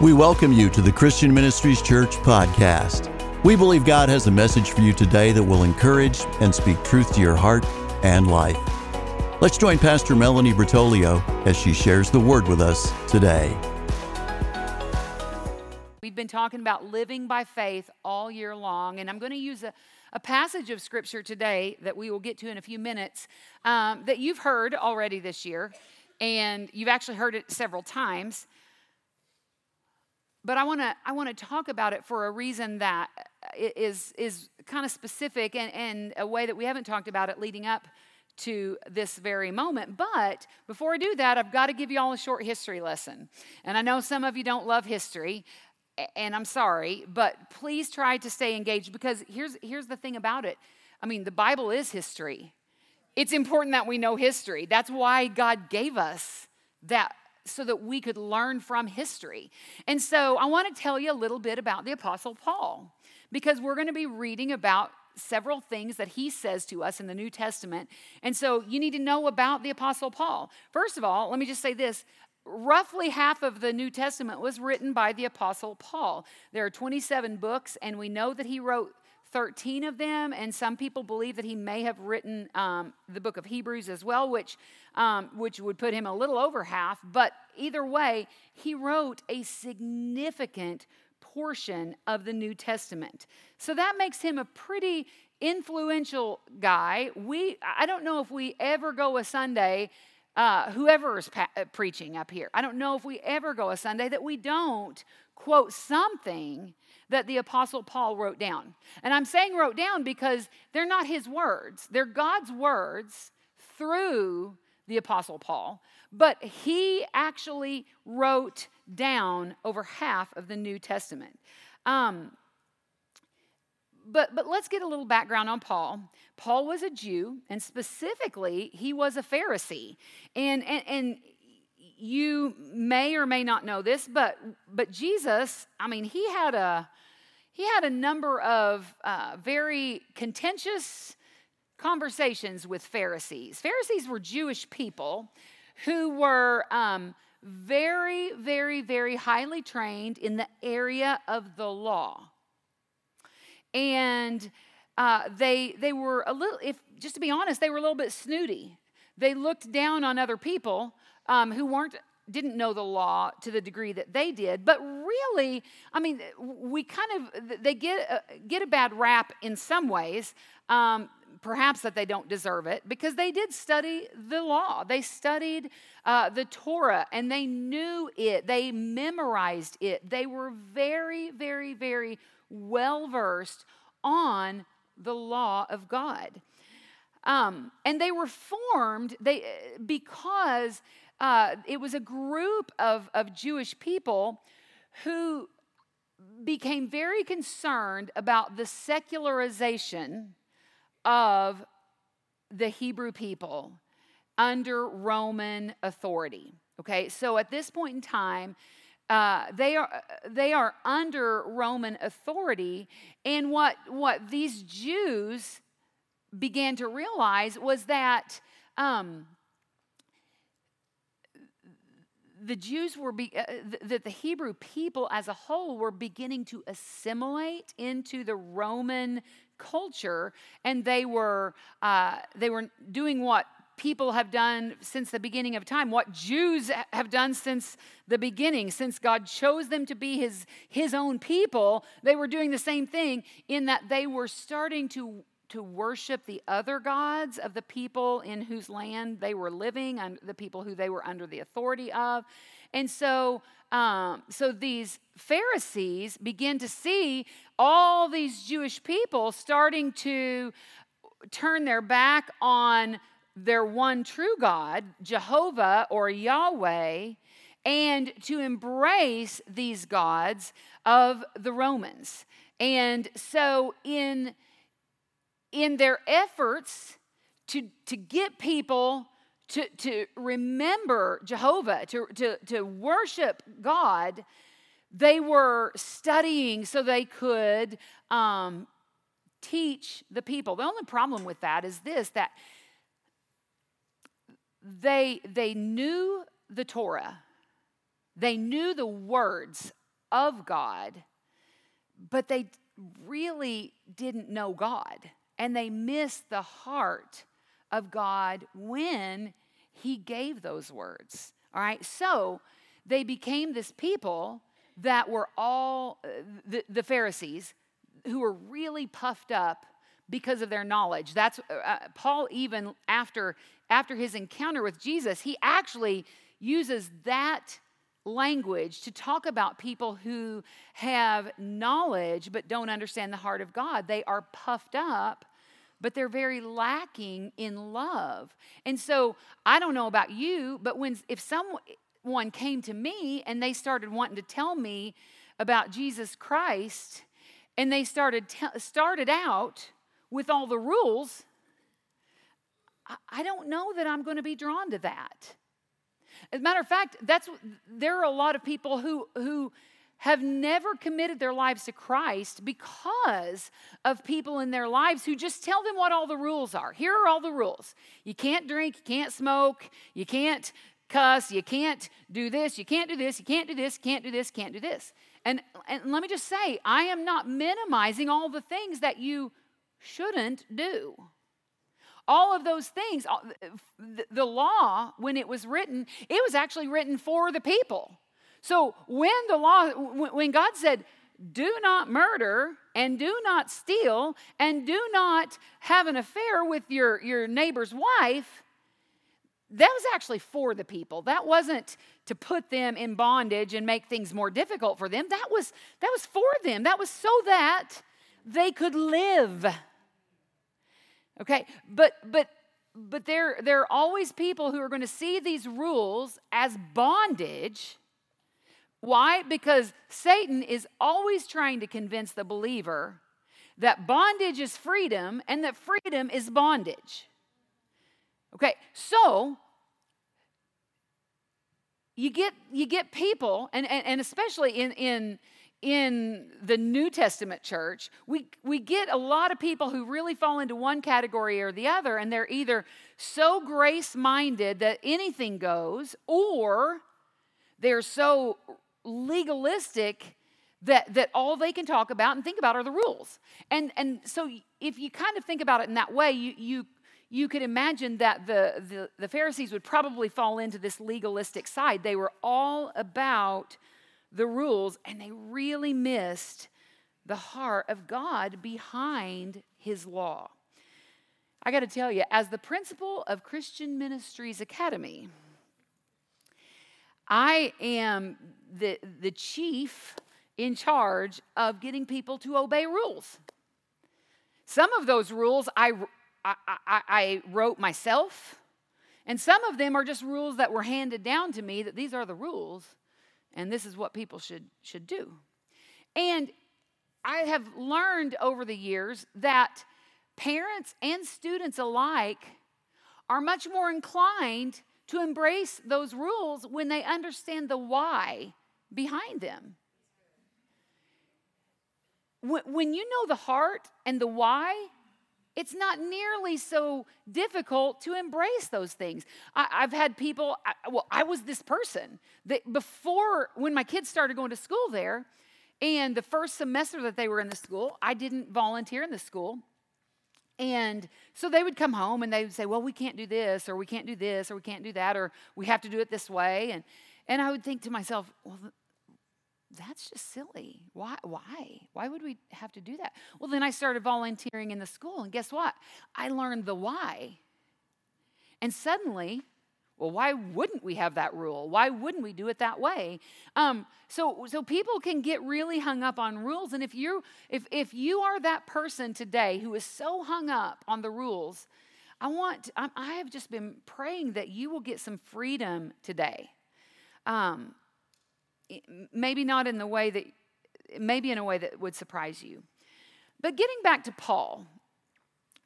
We welcome you to the Christian Ministries Church podcast. We believe God has a message for you today that will encourage and speak truth to your heart and life. Let's join Pastor Melanie Bertoglio as she shares the word with us today. We've been talking about living by faith all year long, and I'm going to use a, a passage of scripture today that we will get to in a few minutes um, that you've heard already this year, and you've actually heard it several times but I want to I want to talk about it for a reason that uh, is is kind of specific and, and a way that we haven't talked about it leading up to this very moment. But before I do that, I've got to give you all a short history lesson. And I know some of you don't love history, and I'm sorry, but please try to stay engaged because here's here's the thing about it. I mean, the Bible is history. It's important that we know history. That's why God gave us that so that we could learn from history. And so I want to tell you a little bit about the Apostle Paul because we're going to be reading about several things that he says to us in the New Testament. And so you need to know about the Apostle Paul. First of all, let me just say this roughly half of the New Testament was written by the Apostle Paul. There are 27 books, and we know that he wrote 13 of them, and some people believe that he may have written um, the book of Hebrews as well, which, um, which would put him a little over half. But either way, he wrote a significant portion of the New Testament. So that makes him a pretty influential guy. We, I don't know if we ever go a Sunday, uh, whoever is pa- uh, preaching up here, I don't know if we ever go a Sunday that we don't quote something that the Apostle Paul wrote down. And I'm saying wrote down because they're not his words, they're God's words through the Apostle Paul. But he actually wrote down over half of the New Testament. Um, but, but let's get a little background on Paul. Paul was a Jew, and specifically, he was a Pharisee. And, and, and you may or may not know this, but, but Jesus, I mean, he had a, he had a number of uh, very contentious conversations with Pharisees. Pharisees were Jewish people who were um, very, very, very highly trained in the area of the law. And uh, they, they were a little, if just to be honest, they were a little bit snooty. They looked down on other people um, who weren't didn't know the law to the degree that they did but really i mean we kind of they get a, get a bad rap in some ways um, perhaps that they don't deserve it because they did study the law. They studied uh, the torah and they knew it. They memorized it. They were very very very well versed on the law of god. Um, and they were formed they because uh, it was a group of, of Jewish people who became very concerned about the secularization of the Hebrew people under Roman authority. Okay, so at this point in time, uh, they are they are under Roman authority, and what what these Jews began to realize was that um, the Jews were, be, uh, that the Hebrew people as a whole were beginning to assimilate into the Roman culture, and they were, uh, they were doing what people have done since the beginning of time, what Jews have done since the beginning, since God chose them to be his, his own people, they were doing the same thing in that they were starting to to worship the other gods of the people in whose land they were living, and the people who they were under the authority of. And so, um, so these Pharisees begin to see all these Jewish people starting to turn their back on their one true God, Jehovah or Yahweh, and to embrace these gods of the Romans. And so, in in their efforts to, to get people to, to remember Jehovah, to, to, to worship God, they were studying so they could um, teach the people. The only problem with that is this that they, they knew the Torah, they knew the words of God, but they really didn't know God. And they missed the heart of God when He gave those words. All right, so they became this people that were all the, the Pharisees who were really puffed up because of their knowledge. That's uh, uh, Paul even after after his encounter with Jesus, he actually uses that language to talk about people who have knowledge but don't understand the heart of God. They are puffed up but they're very lacking in love. And so I don't know about you, but when if someone came to me and they started wanting to tell me about Jesus Christ and they started te- started out with all the rules, I, I don't know that I'm going to be drawn to that. As a matter of fact, that's there are a lot of people who who have never committed their lives to Christ because of people in their lives who just tell them what all the rules are. Here are all the rules. You can't drink, you can't smoke, you can't cuss, you can't do this, you can't do this, you can't do this, can't do this, can't do this. And, and let me just say, I am not minimizing all the things that you shouldn't do. All of those things, the law, when it was written, it was actually written for the people. So when the law, when God said, do not murder and do not steal and do not have an affair with your, your neighbor's wife, that was actually for the people. That wasn't to put them in bondage and make things more difficult for them. That was, that was for them. That was so that they could live. Okay, but but but there, there are always people who are going to see these rules as bondage why? Because Satan is always trying to convince the believer that bondage is freedom and that freedom is bondage. Okay, so you get you get people, and, and, and especially in, in in the New Testament church, we, we get a lot of people who really fall into one category or the other, and they're either so grace minded that anything goes, or they're so legalistic that, that all they can talk about and think about are the rules. And, and so if you kind of think about it in that way, you, you, you could imagine that the, the, the Pharisees would probably fall into this legalistic side. They were all about the rules and they really missed the heart of God behind his law. I got to tell you, as the principal of Christian Ministries Academy, I am the, the chief in charge of getting people to obey rules. Some of those rules I, I, I, I wrote myself, and some of them are just rules that were handed down to me that these are the rules, and this is what people should, should do. And I have learned over the years that parents and students alike are much more inclined to embrace those rules when they understand the why behind them. When you know the heart and the why, it's not nearly so difficult to embrace those things. I, have had people, well, I was this person that before, when my kids started going to school there, and the first semester that they were in the school, I didn't volunteer in the school. And so they would come home and they would say, Well, we can't do this, or we can't do this, or we can't do that, or we have to do it this way. And, and I would think to myself, Well, that's just silly. Why? Why? Why would we have to do that? Well, then I started volunteering in the school, and guess what? I learned the why. And suddenly, well, why wouldn't we have that rule? Why wouldn't we do it that way? Um, so, so people can get really hung up on rules, and if you if if you are that person today who is so hung up on the rules, I want I have just been praying that you will get some freedom today. Um, maybe not in the way that, maybe in a way that would surprise you. But getting back to Paul,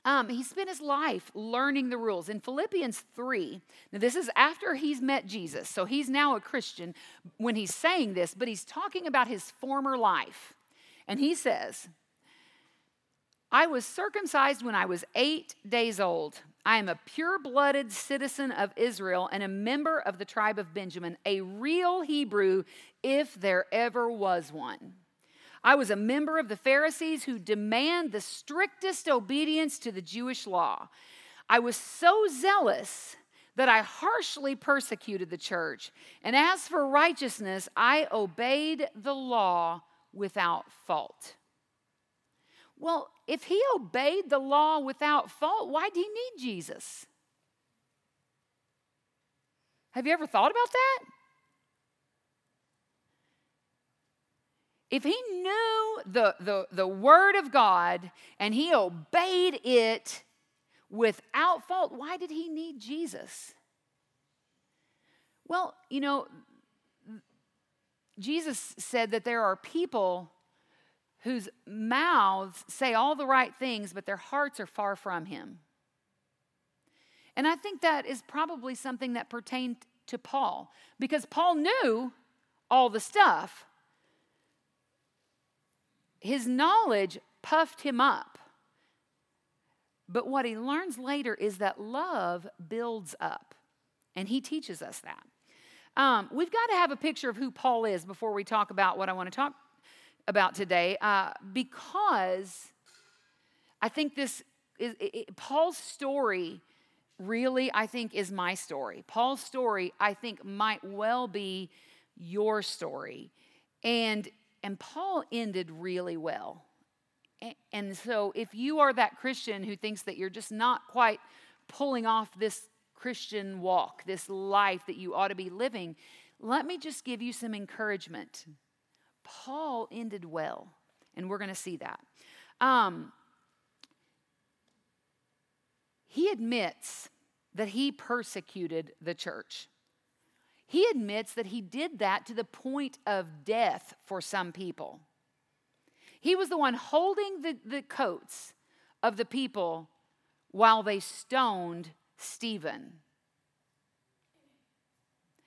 um, he spent his life learning the rules. In Philippians 3, now this is after he's met Jesus, so he's now a Christian when he's saying this, but he's talking about his former life. And he says, I was circumcised when I was eight days old. I am a pure blooded citizen of Israel and a member of the tribe of Benjamin, a real Hebrew, if there ever was one. I was a member of the Pharisees who demand the strictest obedience to the Jewish law. I was so zealous that I harshly persecuted the church. And as for righteousness, I obeyed the law without fault. Well, if he obeyed the law without fault, why did he need Jesus? Have you ever thought about that? If he knew the, the, the word of God and he obeyed it without fault, why did he need Jesus? Well, you know, Jesus said that there are people whose mouths say all the right things, but their hearts are far from him. And I think that is probably something that pertained to Paul because Paul knew all the stuff. His knowledge puffed him up. But what he learns later is that love builds up. And he teaches us that. Um, we've got to have a picture of who Paul is before we talk about what I want to talk about today, uh, because I think this is it, Paul's story. Really, I think is my story. Paul's story, I think, might well be your story, and and Paul ended really well. And so, if you are that Christian who thinks that you're just not quite pulling off this Christian walk, this life that you ought to be living, let me just give you some encouragement. Paul ended well, and we're going to see that. Um, he admits that he persecuted the church. He admits that he did that to the point of death for some people. He was the one holding the, the coats of the people while they stoned Stephen.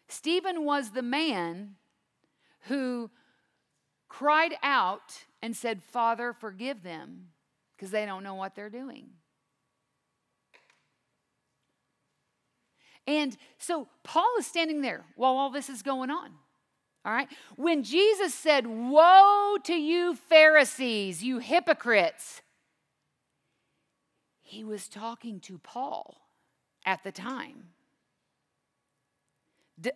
Stephen was the man who cried out and said, Father, forgive them because they don't know what they're doing. And so Paul is standing there while all this is going on. All right? When Jesus said, Woe to you, Pharisees, you hypocrites, he was talking to Paul at the time. D-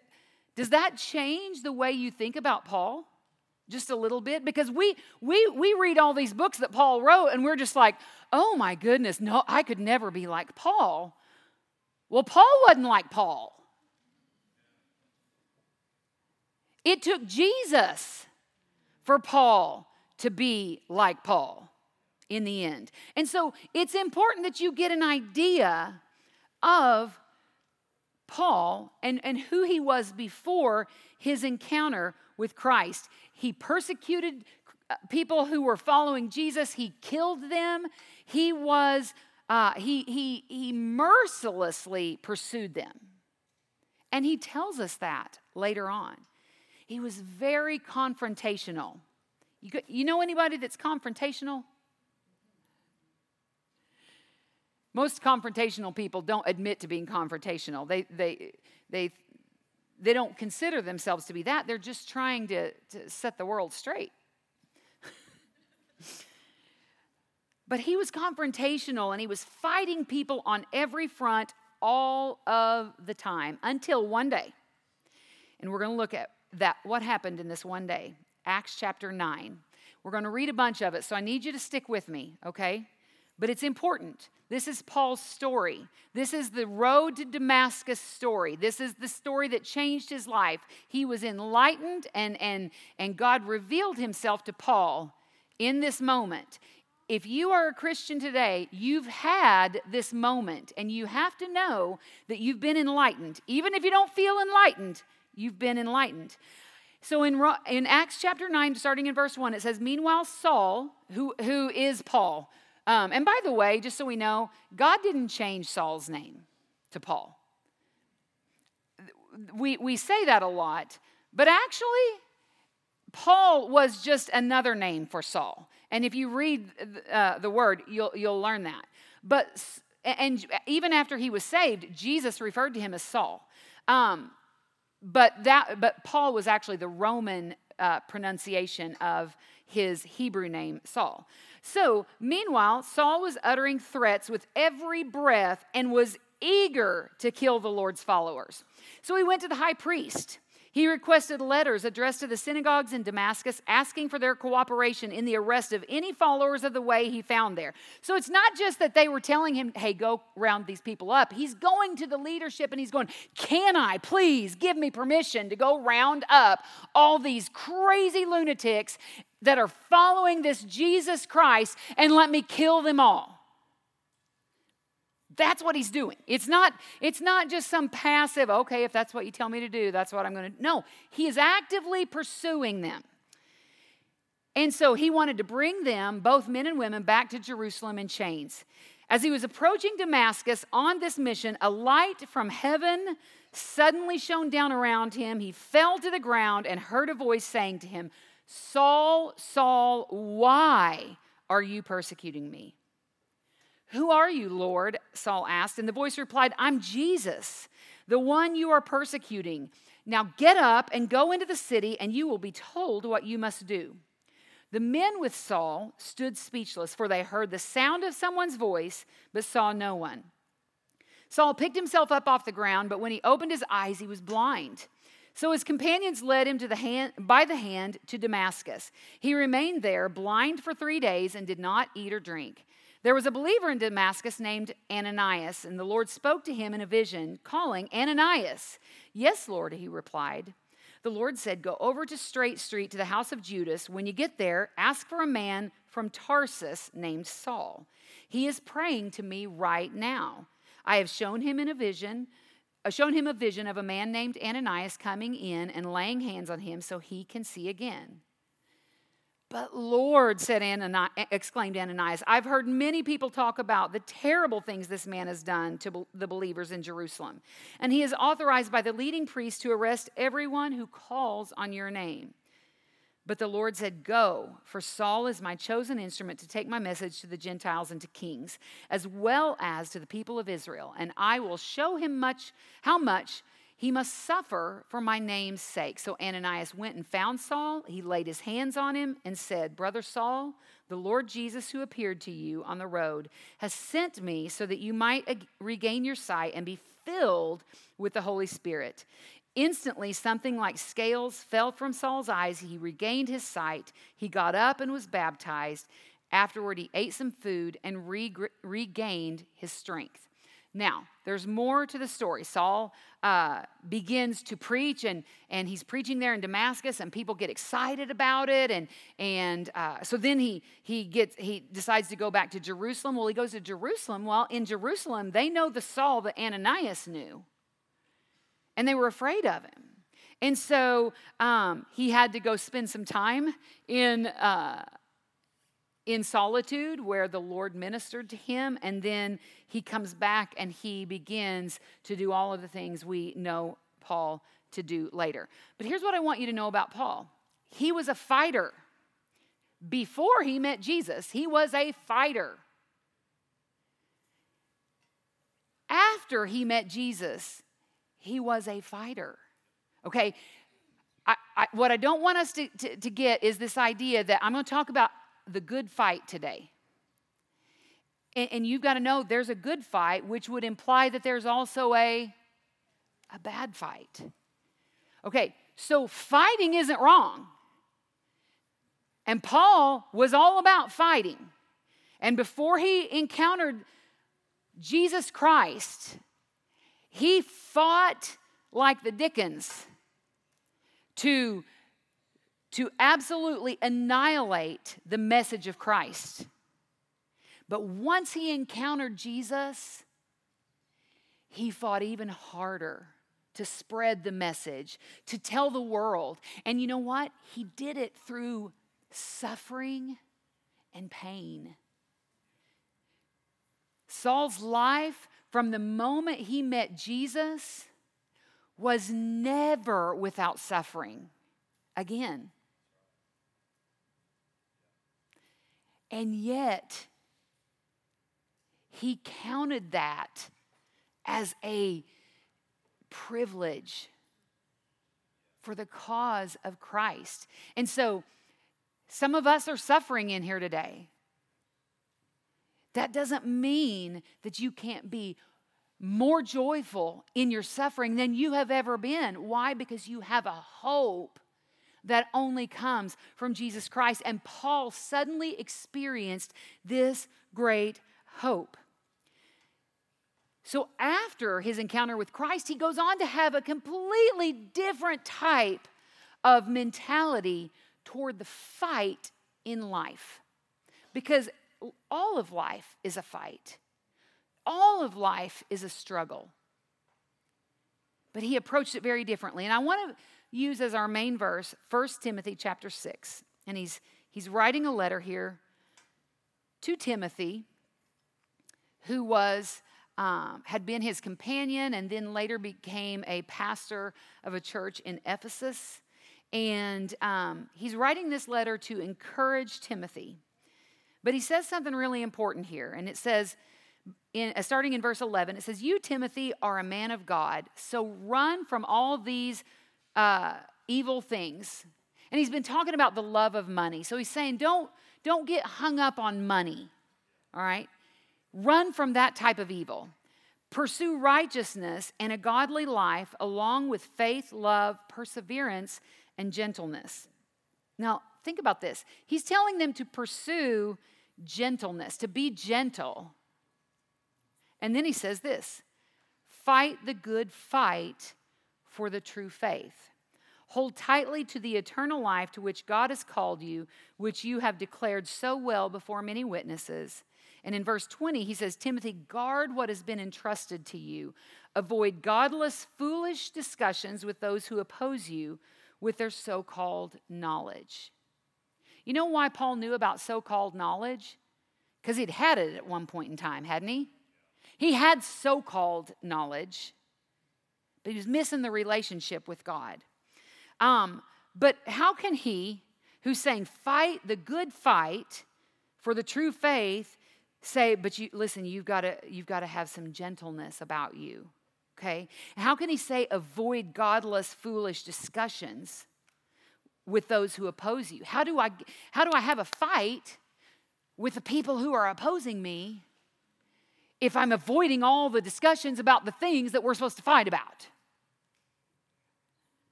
does that change the way you think about Paul? Just a little bit? Because we, we, we read all these books that Paul wrote and we're just like, oh my goodness, no, I could never be like Paul. Well, Paul wasn't like Paul. It took Jesus for Paul to be like Paul in the end. And so it's important that you get an idea of Paul and, and who he was before his encounter with Christ. He persecuted uh, people who were following Jesus, he killed them, he was. Uh, he, he, he mercilessly pursued them. And he tells us that later on. He was very confrontational. You, you know anybody that's confrontational? Most confrontational people don't admit to being confrontational. They, they, they, they don't consider themselves to be that. They're just trying to, to set the world straight. But he was confrontational and he was fighting people on every front all of the time until one day. And we're going to look at that what happened in this one day. Acts chapter 9. We're going to read a bunch of it, so I need you to stick with me, okay? But it's important. This is Paul's story. This is the road to Damascus story. This is the story that changed his life. He was enlightened and and and God revealed himself to Paul in this moment. If you are a Christian today, you've had this moment and you have to know that you've been enlightened. Even if you don't feel enlightened, You've been enlightened. So in, in Acts chapter 9, starting in verse 1, it says, Meanwhile, Saul, who, who is Paul, um, and by the way, just so we know, God didn't change Saul's name to Paul. We, we say that a lot, but actually, Paul was just another name for Saul. And if you read uh, the word, you'll, you'll learn that. But, and even after he was saved, Jesus referred to him as Saul. Um, but, that, but Paul was actually the Roman uh, pronunciation of his Hebrew name, Saul. So, meanwhile, Saul was uttering threats with every breath and was eager to kill the Lord's followers. So he went to the high priest. He requested letters addressed to the synagogues in Damascus asking for their cooperation in the arrest of any followers of the way he found there. So it's not just that they were telling him, hey, go round these people up. He's going to the leadership and he's going, can I please give me permission to go round up all these crazy lunatics that are following this Jesus Christ and let me kill them all? That's what he's doing. It's not, it's not just some passive, okay, if that's what you tell me to do, that's what I'm going to. No, he is actively pursuing them. And so he wanted to bring them, both men and women, back to Jerusalem in chains. As he was approaching Damascus on this mission, a light from heaven suddenly shone down around him. He fell to the ground and heard a voice saying to him, Saul, Saul, why are you persecuting me? Who are you, Lord? Saul asked. And the voice replied, I'm Jesus, the one you are persecuting. Now get up and go into the city, and you will be told what you must do. The men with Saul stood speechless, for they heard the sound of someone's voice, but saw no one. Saul picked himself up off the ground, but when he opened his eyes, he was blind. So his companions led him the hand, by the hand to Damascus. He remained there, blind for three days, and did not eat or drink. There was a believer in Damascus named Ananias, and the Lord spoke to him in a vision, calling, Ananias. Yes, Lord, he replied. The Lord said, Go over to Straight Street to the house of Judas. When you get there, ask for a man from Tarsus named Saul. He is praying to me right now. I have shown him in a vision, uh, shown him a vision of a man named Ananias coming in and laying hands on him so he can see again. But Lord, said Ananias, exclaimed Ananias, I've heard many people talk about the terrible things this man has done to the believers in Jerusalem. And he is authorized by the leading priest to arrest everyone who calls on your name. But the Lord said, Go, for Saul is my chosen instrument to take my message to the Gentiles and to kings, as well as to the people of Israel. And I will show him much how much he must suffer for my name's sake. So Ananias went and found Saul. He laid his hands on him and said, Brother Saul, the Lord Jesus, who appeared to you on the road, has sent me so that you might regain your sight and be filled with the Holy Spirit. Instantly, something like scales fell from Saul's eyes. He regained his sight. He got up and was baptized. Afterward, he ate some food and regained his strength. Now, there's more to the story. Saul uh, begins to preach, and, and he's preaching there in Damascus, and people get excited about it. And, and uh, so then he, he, gets, he decides to go back to Jerusalem. Well, he goes to Jerusalem. Well, in Jerusalem, they know the Saul that Ananias knew, and they were afraid of him. And so um, he had to go spend some time in. Uh, in solitude where the Lord ministered to him, and then he comes back and he begins to do all of the things we know Paul to do later. But here's what I want you to know about Paul he was a fighter. Before he met Jesus, he was a fighter. After he met Jesus, he was a fighter. Okay, I, I, what I don't want us to, to, to, get is this idea that I'm going to talk about the good fight today. And, and you've got to know there's a good fight, which would imply that there's also a, a bad fight. Okay, so fighting isn't wrong. And Paul was all about fighting. And before he encountered Jesus Christ, he fought like the Dickens to to absolutely annihilate the message of Christ. But once he encountered Jesus, he fought even harder to spread the message, to tell the world. And you know what? He did it through suffering and pain. Saul's life, from the moment he met Jesus, was never without suffering again. And yet, he counted that as a privilege for the cause of Christ. And so, some of us are suffering in here today. That doesn't mean that you can't be more joyful in your suffering than you have ever been. Why? Because you have a hope that only comes from Jesus Christ. And Paul suddenly experienced this great hope. So, after his encounter with Christ, he goes on to have a completely different type of mentality toward the fight in life. Because all of life is a fight, all of life is a struggle. But he approached it very differently. And I want to use as our main verse 1 Timothy chapter 6. And he's, he's writing a letter here to Timothy, who was um, had been his companion and then later became a pastor of a church in Ephesus. And um, he's writing this letter to encourage Timothy. But he says something really important here. And it says, in, uh, starting in verse 11, it says, You, Timothy, are a man of God, so run from all these uh, evil things. And he's been talking about the love of money. So he's saying, Don't, don't get hung up on money, all right? Run from that type of evil. Pursue righteousness and a godly life along with faith, love, perseverance, and gentleness. Now, think about this. He's telling them to pursue gentleness, to be gentle. And then he says this fight the good fight for the true faith. Hold tightly to the eternal life to which God has called you, which you have declared so well before many witnesses. And in verse 20, he says, Timothy, guard what has been entrusted to you. Avoid godless, foolish discussions with those who oppose you with their so called knowledge. You know why Paul knew about so called knowledge? Because he'd had it at one point in time, hadn't he? He had so called knowledge, but he was missing the relationship with God. Um, but how can he, who's saying, fight the good fight for the true faith, say, but you listen, you've got to you've got to have some gentleness about you. Okay? How can he say avoid godless, foolish discussions with those who oppose you? How do I how do I have a fight with the people who are opposing me if I'm avoiding all the discussions about the things that we're supposed to fight about?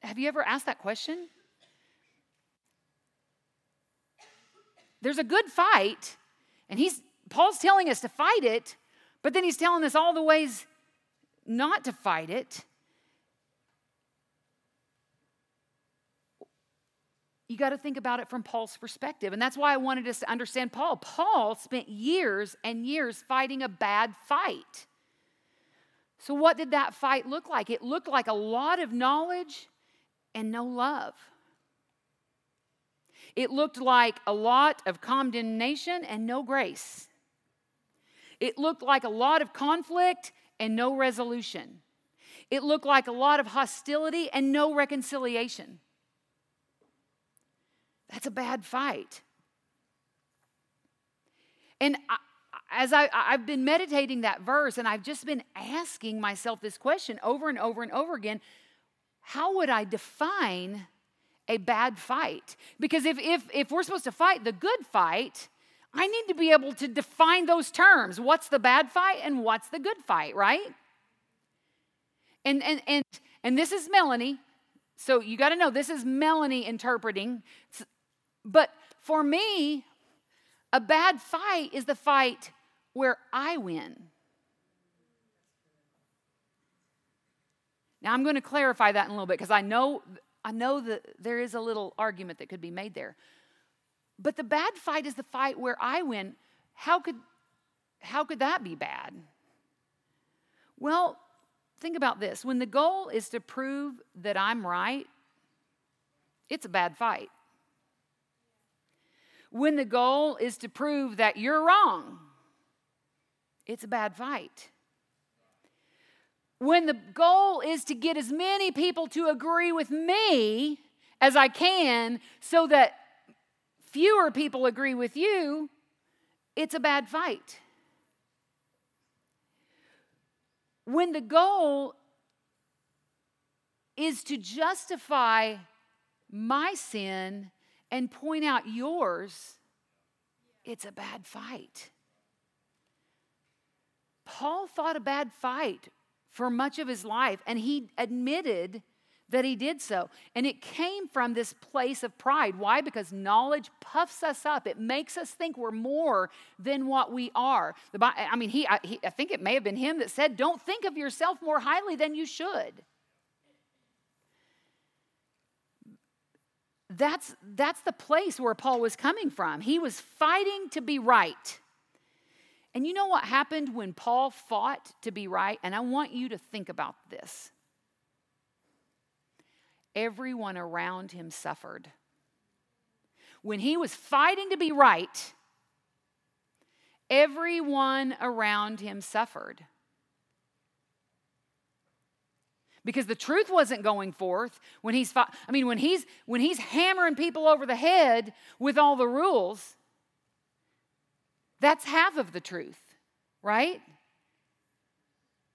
Have you ever asked that question? There's a good fight and he's Paul's telling us to fight it, but then he's telling us all the ways not to fight it. You got to think about it from Paul's perspective. And that's why I wanted us to understand Paul. Paul spent years and years fighting a bad fight. So, what did that fight look like? It looked like a lot of knowledge and no love. It looked like a lot of condemnation and no grace. It looked like a lot of conflict and no resolution. It looked like a lot of hostility and no reconciliation. That's a bad fight. And I, as I, I've been meditating that verse, and I've just been asking myself this question over and over and over again how would I define a bad fight. Because if, if, if we're supposed to fight the good fight, I need to be able to define those terms. What's the bad fight and what's the good fight, right? And, and, and, and this is Melanie. So you got to know this is Melanie interpreting. But for me, a bad fight is the fight where I win. Now, I'm going to clarify that in a little bit because I know I know that there is a little argument that could be made there. But the bad fight is the fight where I win. How could, how could that be bad? Well, think about this. When the goal is to prove that I'm right, it's a bad fight. When the goal is to prove that you're wrong, it's a bad fight when the goal is to get as many people to agree with me as I can so that fewer people agree with you, it's a bad fight. When the goal is to justify my sin and point out yours, it's a bad fight. Paul fought a bad fight for much of his life, and he admitted that he did so. And it came from this place of pride. Why? Because knowledge puffs us up. It makes us think we're more than what we are. The, I mean, he I, he, I think it may have been him that said, Don't think of yourself more highly than you should. That's, that's the place where Paul was coming from. He was fighting to be right. And you know what happened when Paul fought to be right? And I want you to think about this. Everyone around him suffered. When he was fighting to be right, everyone around him suffered. Because the truth wasn't going forth when he's I mean when he's when he's hammering people over the head with all the rules that's half of the truth, right?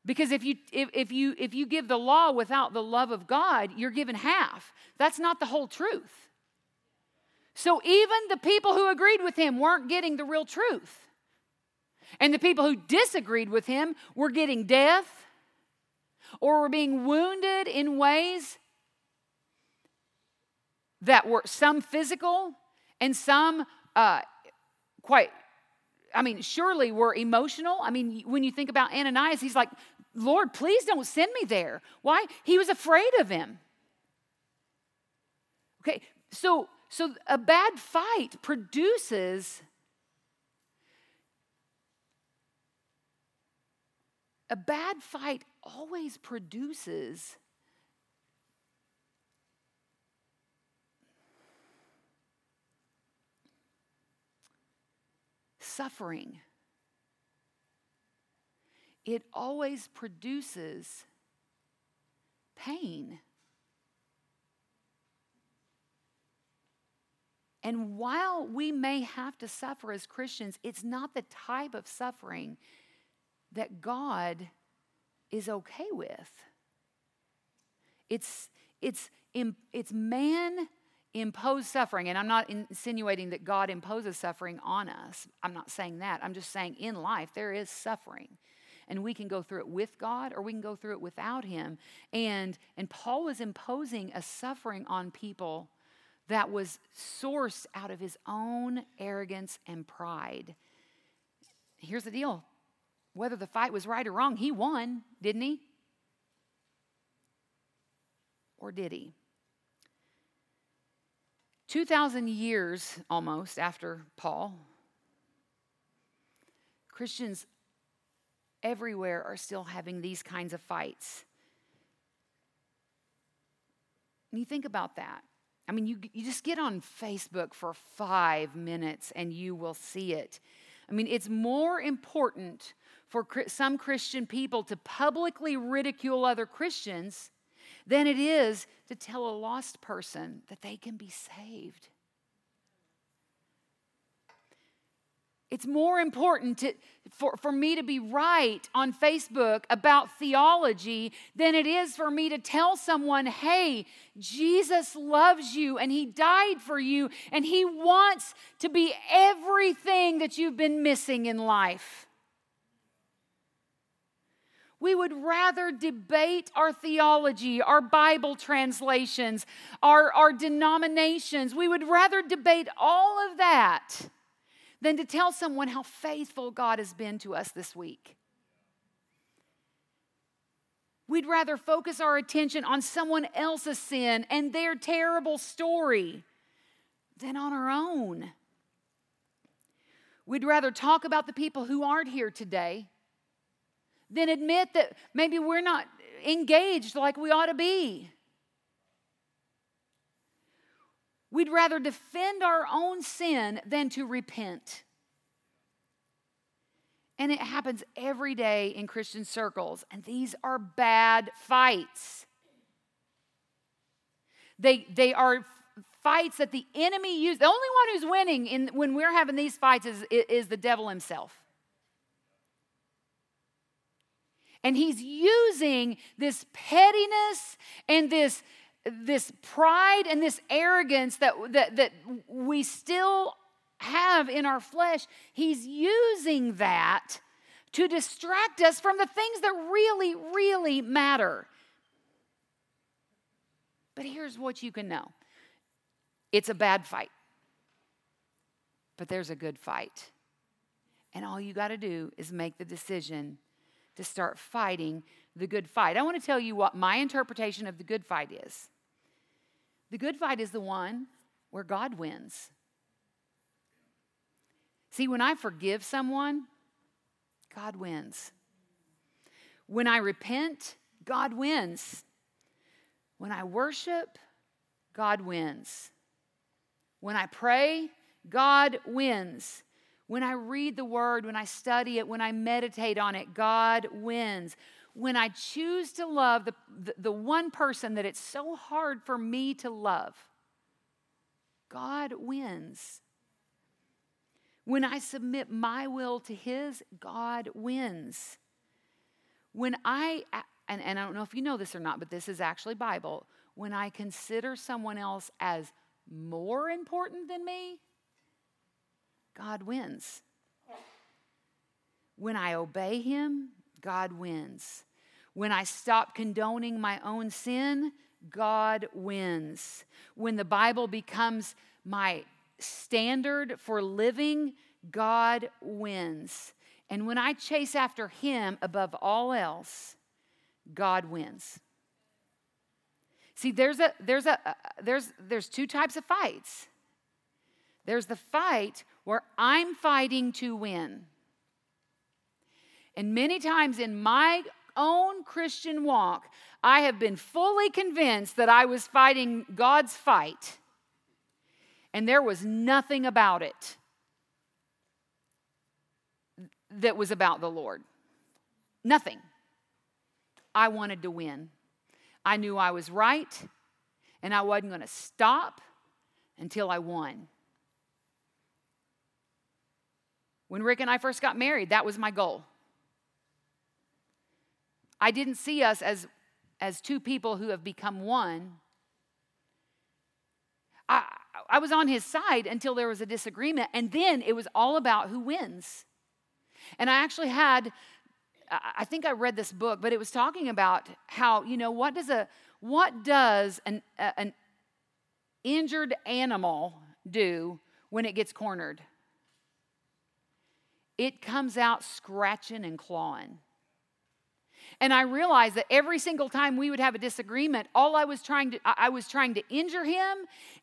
Because if you, if, if, you, if you give the law without the love of God, you're given half. That's not the whole truth. So even the people who agreed with him weren't getting the real truth. And the people who disagreed with him were getting death or were being wounded in ways that were some physical and some uh, quite I mean, surely were emotional. I mean, when you think about Ananias, he's like, Lord, please don't send me there. Why? He was afraid of him. Okay, so so a bad fight produces a bad fight always produces suffering. It always produces pain. And while we may have to suffer as Christians, it's not the type of suffering that God is okay with. It's, it's, it's man imposed suffering. And I'm not insinuating that God imposes suffering on us. I'm not saying that. I'm just saying in life there is suffering. And we can go through it with God or we can go through it without Him. And, and Paul was imposing a suffering on people that was sourced out of his own arrogance and pride. Here's the deal whether the fight was right or wrong, he won, didn't he? Or did he? 2,000 years almost after Paul, Christians everywhere are still having these kinds of fights. And you think about that. I mean, you, you just get on Facebook for five minutes and you will see it. I mean, it's more important for some Christian people to publicly ridicule other Christians than it is to tell a lost person that they can be saved. It's more important to, for, for me to be right on Facebook about theology than it is for me to tell someone, hey, Jesus loves you and he died for you and he wants to be everything that you've been missing in life. We would rather debate our theology, our Bible translations, our, our denominations. We would rather debate all of that than to tell someone how faithful God has been to us this week. We'd rather focus our attention on someone else's sin and their terrible story than on our own. We'd rather talk about the people who aren't here today then admit that maybe we're not engaged like we ought to be. We'd rather defend our own sin than to repent. And it happens every day in Christian circles, and these are bad fights. They, they are fights that the enemy uses. The only one who's winning in, when we're having these fights is, is the devil himself. And he's using this pettiness and this, this pride and this arrogance that, that, that we still have in our flesh. He's using that to distract us from the things that really, really matter. But here's what you can know it's a bad fight, but there's a good fight. And all you got to do is make the decision to start fighting the good fight. I want to tell you what my interpretation of the good fight is. The good fight is the one where God wins. See, when I forgive someone, God wins. When I repent, God wins. When I worship, God wins. When I pray, God wins. When I read the word, when I study it, when I meditate on it, God wins. When I choose to love the, the, the, one person that it's so hard for me to love, God wins. When I submit my will to His, God wins. When I, and, and I don't know if you know this or not, but this is actually Bible. When I consider someone else as more important than me, God wins. When I obey Him, God wins. When I stop condoning my own sin, God wins. When the Bible becomes my standard for living, God wins. And when I chase after Him above all else, God wins. See, there's a there's a uh, there's there's two types of fights. There's the fight where I'm fighting to win. And many times in my own Christian walk, I have been fully convinced that I was fighting God's fight, and there was nothing about it that was about the Lord. Nothing. I wanted to win. I knew I was right, and I wasn't going to stop until I won. When Rick and I first got married, that was my goal. I didn't see us as, as two people who have become one. I, I was on his side until there was a disagreement, and then it was all about who wins. And I actually had, I think I read this book, but it was talking about how, you know, what does a, what does an, an injured animal do when it gets cornered? It comes out scratching and clawing. And I realized that every single time we would have a disagreement, all I was trying to I was trying to injure him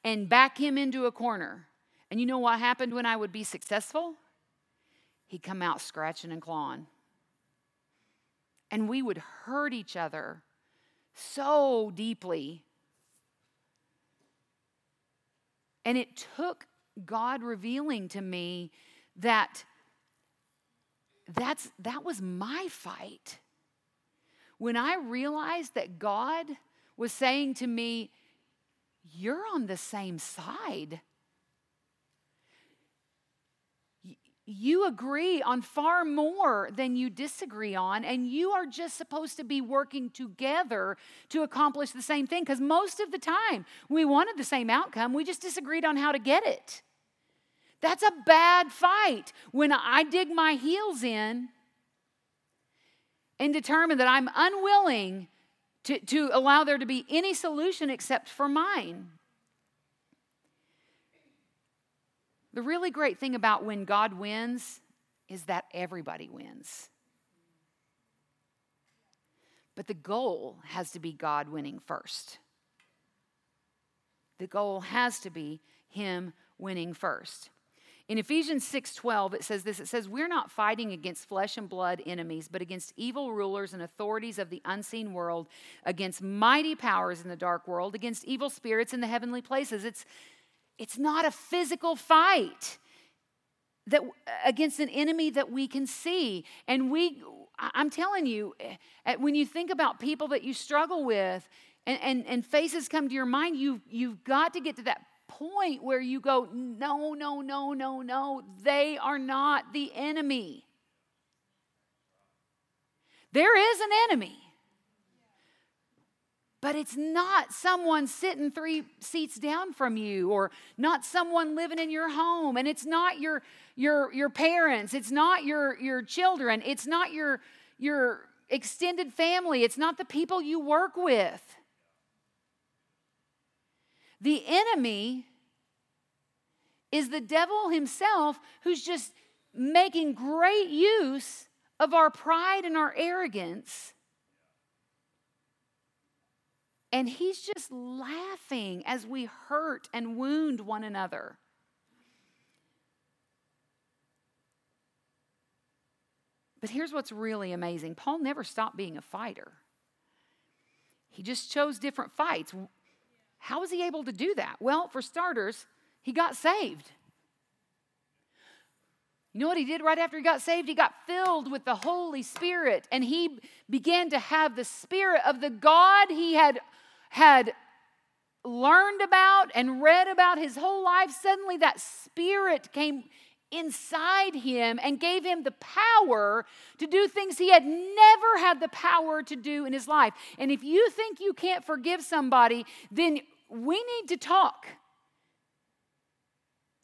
and back him into a corner. And you know what happened when I would be successful? He'd come out scratching and clawing. And we would hurt each other so deeply. And it took God revealing to me that that's, that was my fight. When I realized that God was saying to me, You're on the same side. You agree on far more than you disagree on, and you are just supposed to be working together to accomplish the same thing. Because most of the time, we wanted the same outcome, we just disagreed on how to get it. That's a bad fight. When I dig my heels in and determine that I'm unwilling to, to allow there to be any solution except for mine. The really great thing about when God wins is that everybody wins. But the goal has to be God winning first. The goal has to be Him winning first. In Ephesians 6:12 it says this it says we're not fighting against flesh and blood enemies but against evil rulers and authorities of the unseen world against mighty powers in the dark world against evil spirits in the heavenly places. It's it's not a physical fight that against an enemy that we can see. And we I'm telling you eh, when you think about people that you struggle with and, and, and faces come to your mind you've, you've got to get to that point where you go, no, no, no, no, no, they are not the enemy. There is an enemy. But it's not someone sitting three seats down from you or not someone living in your home and it's not your your your parents, it's not your your children, it's not your your extended family, it's not the people you work with. The enemy is the devil himself who's just making great use of our pride and our arrogance and he's just laughing as we hurt and wound one another. But here's what's really amazing Paul never stopped being a fighter, he just chose different fights. How was he able to do that? Well, for starters, he got saved. You know what he did right after he got saved? He got filled with the Holy Spirit and he began to have the Spirit of the God he had had learned about and read about his whole life, suddenly that spirit came inside him and gave him the power to do things he had never had the power to do in his life. And if you think you can't forgive somebody, then we need to talk.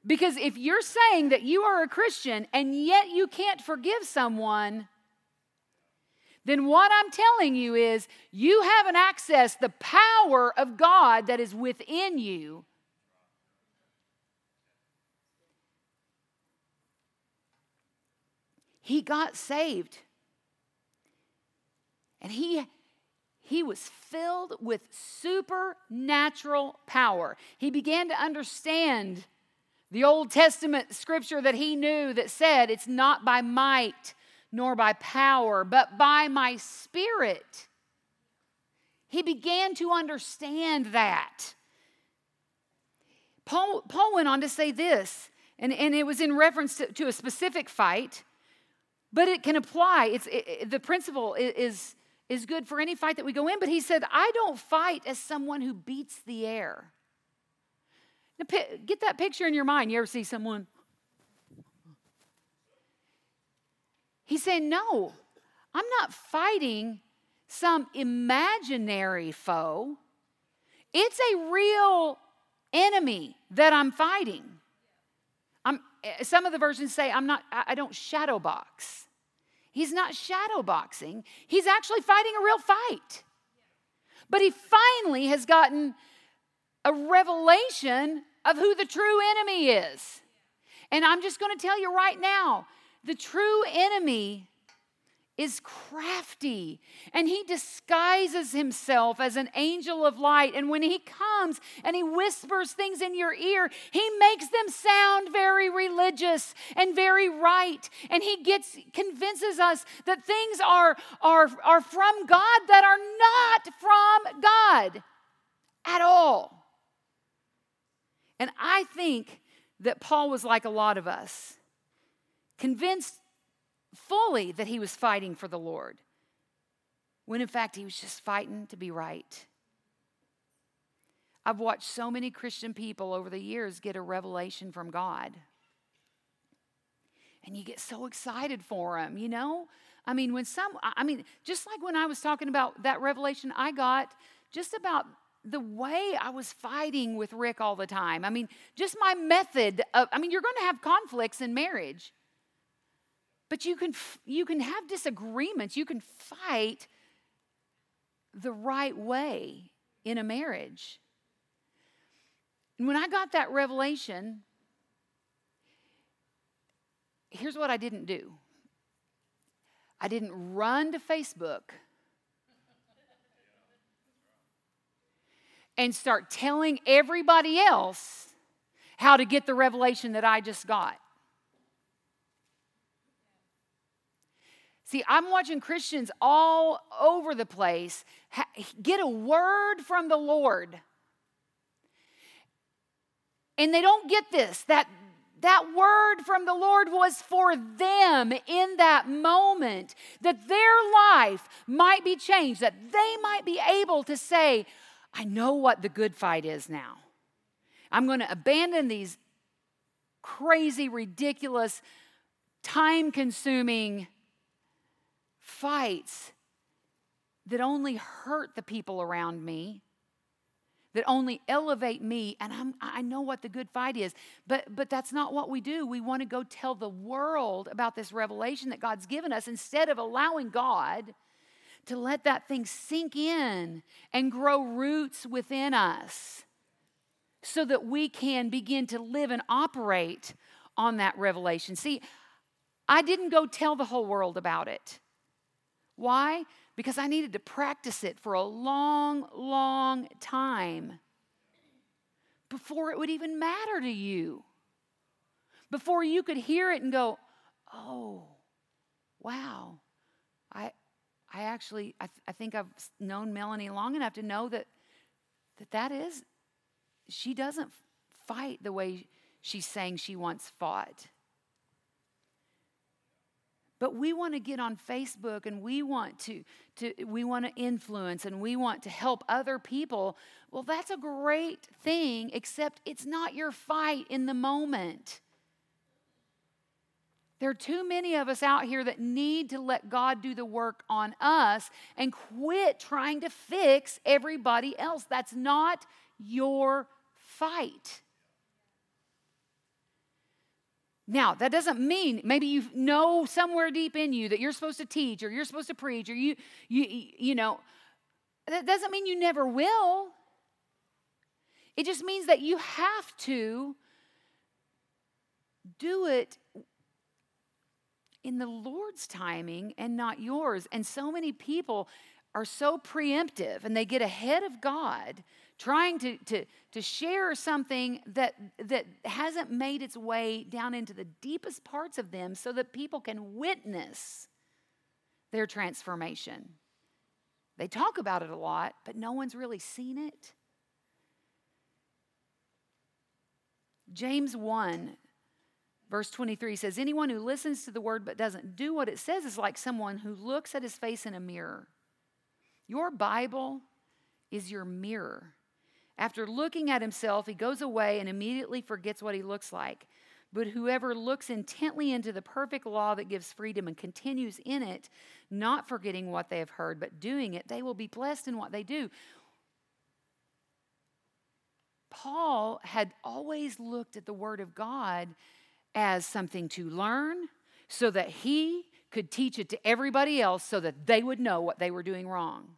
Because if you're saying that you are a Christian and yet you can't forgive someone, then what I'm telling you is you haven't accessed the power of God that is within you. He got saved. And he he was filled with supernatural power. He began to understand the Old Testament scripture that he knew that said, It's not by might nor by power, but by my spirit. He began to understand that. Paul, Paul went on to say this, and, and it was in reference to, to a specific fight, but it can apply. It's, it, the principle is, is good for any fight that we go in, but he said, I don't fight as someone who beats the air. Now, get that picture in your mind. You ever see someone He's saying, No, I'm not fighting some imaginary foe. It's a real enemy that I'm fighting. I'm, eh, some of the versions say, I'm not, I don't shadow box. He's not shadow boxing, he's actually fighting a real fight. But he finally has gotten a revelation of who the true enemy is. And I'm just going to tell you right now the true enemy is crafty and he disguises himself as an angel of light. And when he comes and he whispers things in your ear, he makes them sound very religious and very right. And he gets convinces us that things are, are, are from God that are not from God at all. And I think that Paul was like a lot of us convinced fully that he was fighting for the Lord, when in fact he was just fighting to be right. I've watched so many Christian people over the years get a revelation from God. And you get so excited for them, you know? I mean, when some, I mean, just like when I was talking about that revelation I got, just about the way I was fighting with Rick all the time. I mean, just my method of, I mean, you're going to have conflicts in marriage. But you can, you can have disagreements, you can fight the right way in a marriage. And when I got that revelation, here's what I didn't do I didn't run to Facebook and start telling everybody else how to get the revelation that I just got. See, I'm watching Christians all over the place get a word from the Lord. And they don't get this that that word from the Lord was for them in that moment, that their life might be changed, that they might be able to say, I know what the good fight is now. I'm going to abandon these crazy, ridiculous, time consuming fights that only hurt the people around me that only elevate me and I'm, i know what the good fight is. But but that's not what we do. We want to go tell the world about this revelation that god's given us instead of allowing god to let that thing sink in and grow roots within us so that we can begin to live and operate on that revelation. See i didn't go tell the whole world about it why because I needed to practice it for a long, long time before it would even matter to you. Before you could hear it and go, oh, wow, I, I actually, I, th- I think I've known Melanie long enough to know that that, that is, she doesn't fight the way she's saying she once fought. But we want to get on Facebook and we want to, to we want to influence and we want to help other people. Well, that's a great thing, except it's not your fight in the moment. There are too many of us out here that need to let God do the work on us and quit trying to fix everybody else. That's not your fight. Now, that doesn't mean maybe you know somewhere deep in you that you're supposed to teach or you're supposed to preach or you you you know that doesn't mean you never will. It just means that you have to do it in the Lord's timing and not yours. And so many people are so preemptive and they get ahead of God trying to, to, to share something that, that hasn't made its way down into the deepest parts of them so that people can witness their transformation. They talk about it a lot, but no one's really seen it. James 1, verse 23 says, Anyone who listens to the word but doesn't do what it says is like someone who looks at his face in a mirror. Your Bible is your mirror. After looking at himself, he goes away and immediately forgets what he looks like. But whoever looks intently into the perfect law that gives freedom and continues in it, not forgetting what they have heard, but doing it, they will be blessed in what they do. Paul had always looked at the Word of God as something to learn so that he could teach it to everybody else so that they would know what they were doing wrong.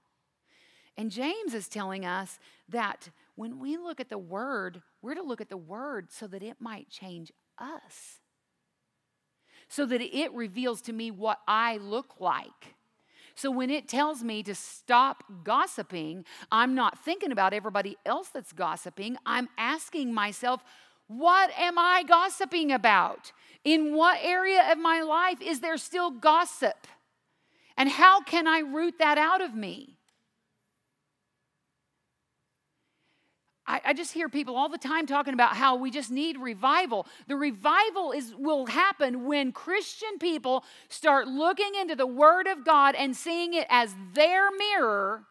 And James is telling us that when we look at the word, we're to look at the word so that it might change us, so that it reveals to me what I look like. So when it tells me to stop gossiping, I'm not thinking about everybody else that's gossiping. I'm asking myself, what am I gossiping about? In what area of my life is there still gossip? And how can I root that out of me? I, I, just hear people all the time talking about how we just need revival. The revival is will happen when Christian people start looking into the Word of God and seeing it as their mirror,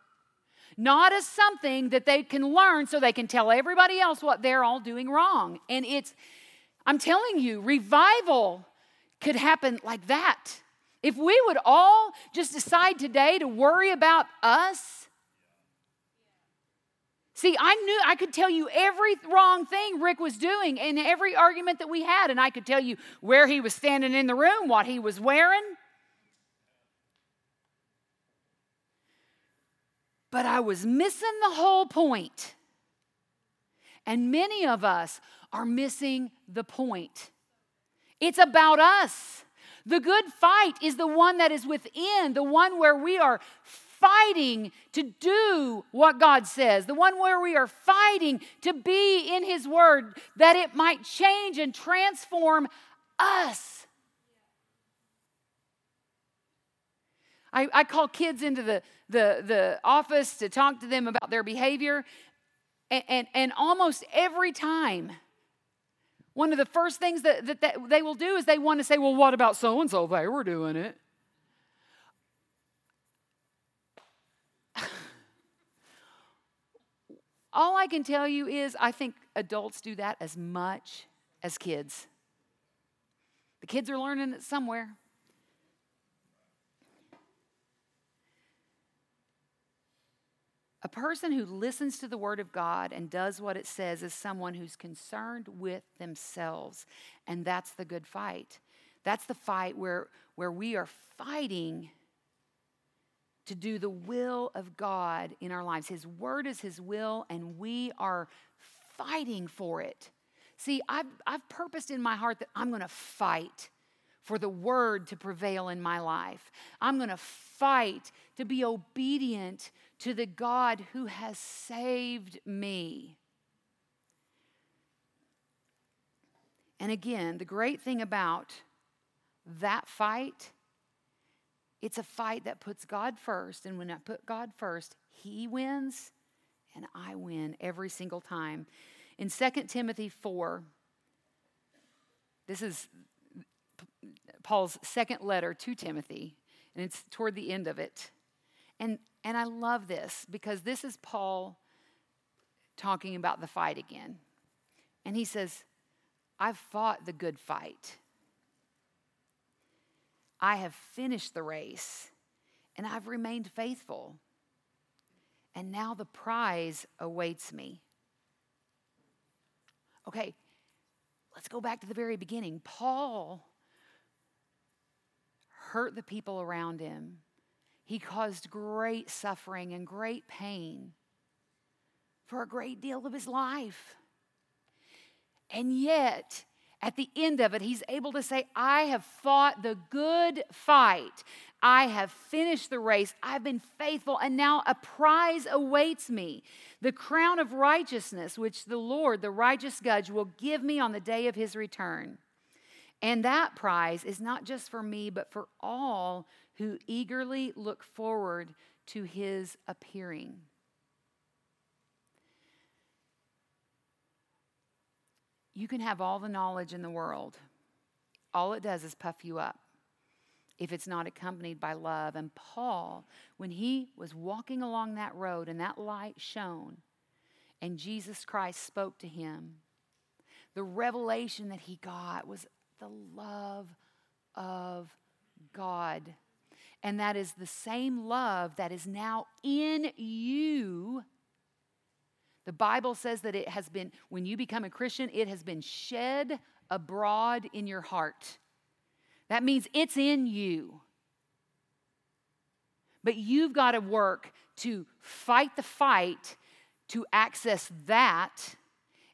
not as something that they can learn so they can tell everybody else what they're all doing wrong. And it's, I'm telling you, revival could happen like that. If we would all just decide today to worry about us See, I knew I could tell you every wrong thing Rick was doing in every argument that we had, and I could tell you where he was standing in the room, what he was wearing. But I was missing the whole point. And many of us are missing the point. It's about us. The good fight is the one that is within, the one where we are fighting to do what God says, the one where we are fighting to be in His Word, that it might change and transform us. I, I call kids into the, the, the office to talk to them about their behavior, and, and, and almost every time, one of the first things that, that, that they will do is they want to say, Well, what about so and so? They were doing it. All I can tell you is I think adults do that as much as kids. The kids are learning it somewhere. A person who listens to the Word of God and does what it says is someone who's concerned with themselves. And that's the good fight. That's the fight where, where we are fighting to do the will of God in our lives. His Word is His will, and we are fighting for it. See, I've, I've purposed in my heart that I'm going to fight for the word to prevail in my life. I'm going to fight to be obedient to the God who has saved me. And again, the great thing about that fight, it's a fight that puts God first. And when I put God first, He wins and I win every single time. In 2 Timothy 4, this is Paul's second letter to Timothy, and it's toward the end of it. And, and I love this because this is Paul talking about the fight again. And he says, I've fought the good fight. I have finished the race and I've remained faithful. And now the prize awaits me. Okay, let's go back to the very beginning. Paul hurt the people around him. He caused great suffering and great pain for a great deal of his life. And yet, at the end of it, he's able to say, I have fought the good fight. I have finished the race. I've been faithful, and now a prize awaits me the crown of righteousness, which the Lord, the righteous judge, will give me on the day of his return. And that prize is not just for me, but for all who eagerly look forward to his appearing. You can have all the knowledge in the world, all it does is puff you up if it's not accompanied by love. And Paul, when he was walking along that road and that light shone, and Jesus Christ spoke to him, the revelation that he got was the love of God. And that is the same love that is now in you. The Bible says that it has been, when you become a Christian, it has been shed abroad in your heart. That means it's in you. But you've got to work to fight the fight to access that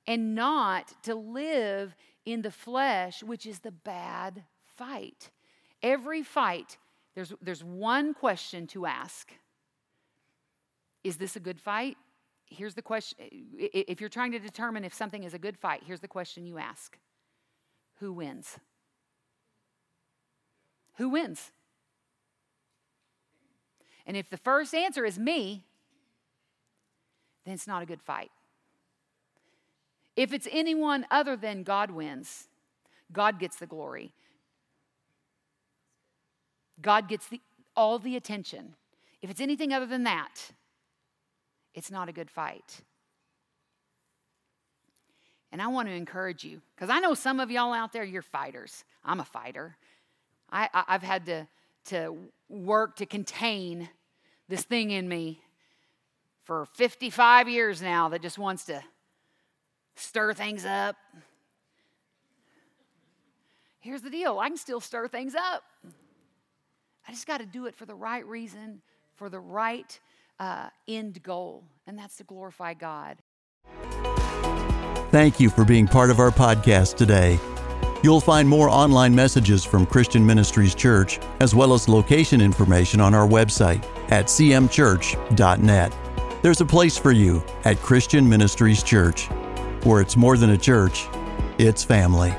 and not to live in the flesh, which is the bad fight. Every fight, there's, there's one question to ask Is this a good fight? Here's the question. Eh, eh, eh, if you're trying to determine if something is a good fight, here's the question you ask Who wins? Who wins? And if the first answer is me, then it's not a good fight. If it's anyone other than God wins, God gets the glory. God gets the, all the attention. If it's anything other than that, it's not a good fight. And I want to encourage you, because I know some of y'all out there, you're fighters. I'm a fighter. I, I, have had to, to work to contain this thing in me for 55 years now that just wants to stir things up. Here's the deal I can still stir things up. I just got to do it for the right reason, for the right uh, end goal, and that's to glorify God. Thank you for being part of our podcast today. You'll find more online messages from Christian Ministries Church, as well as location information on our website at cmchurch.net. There's a place for you at Christian Ministries Church where it's more than a church, it's family.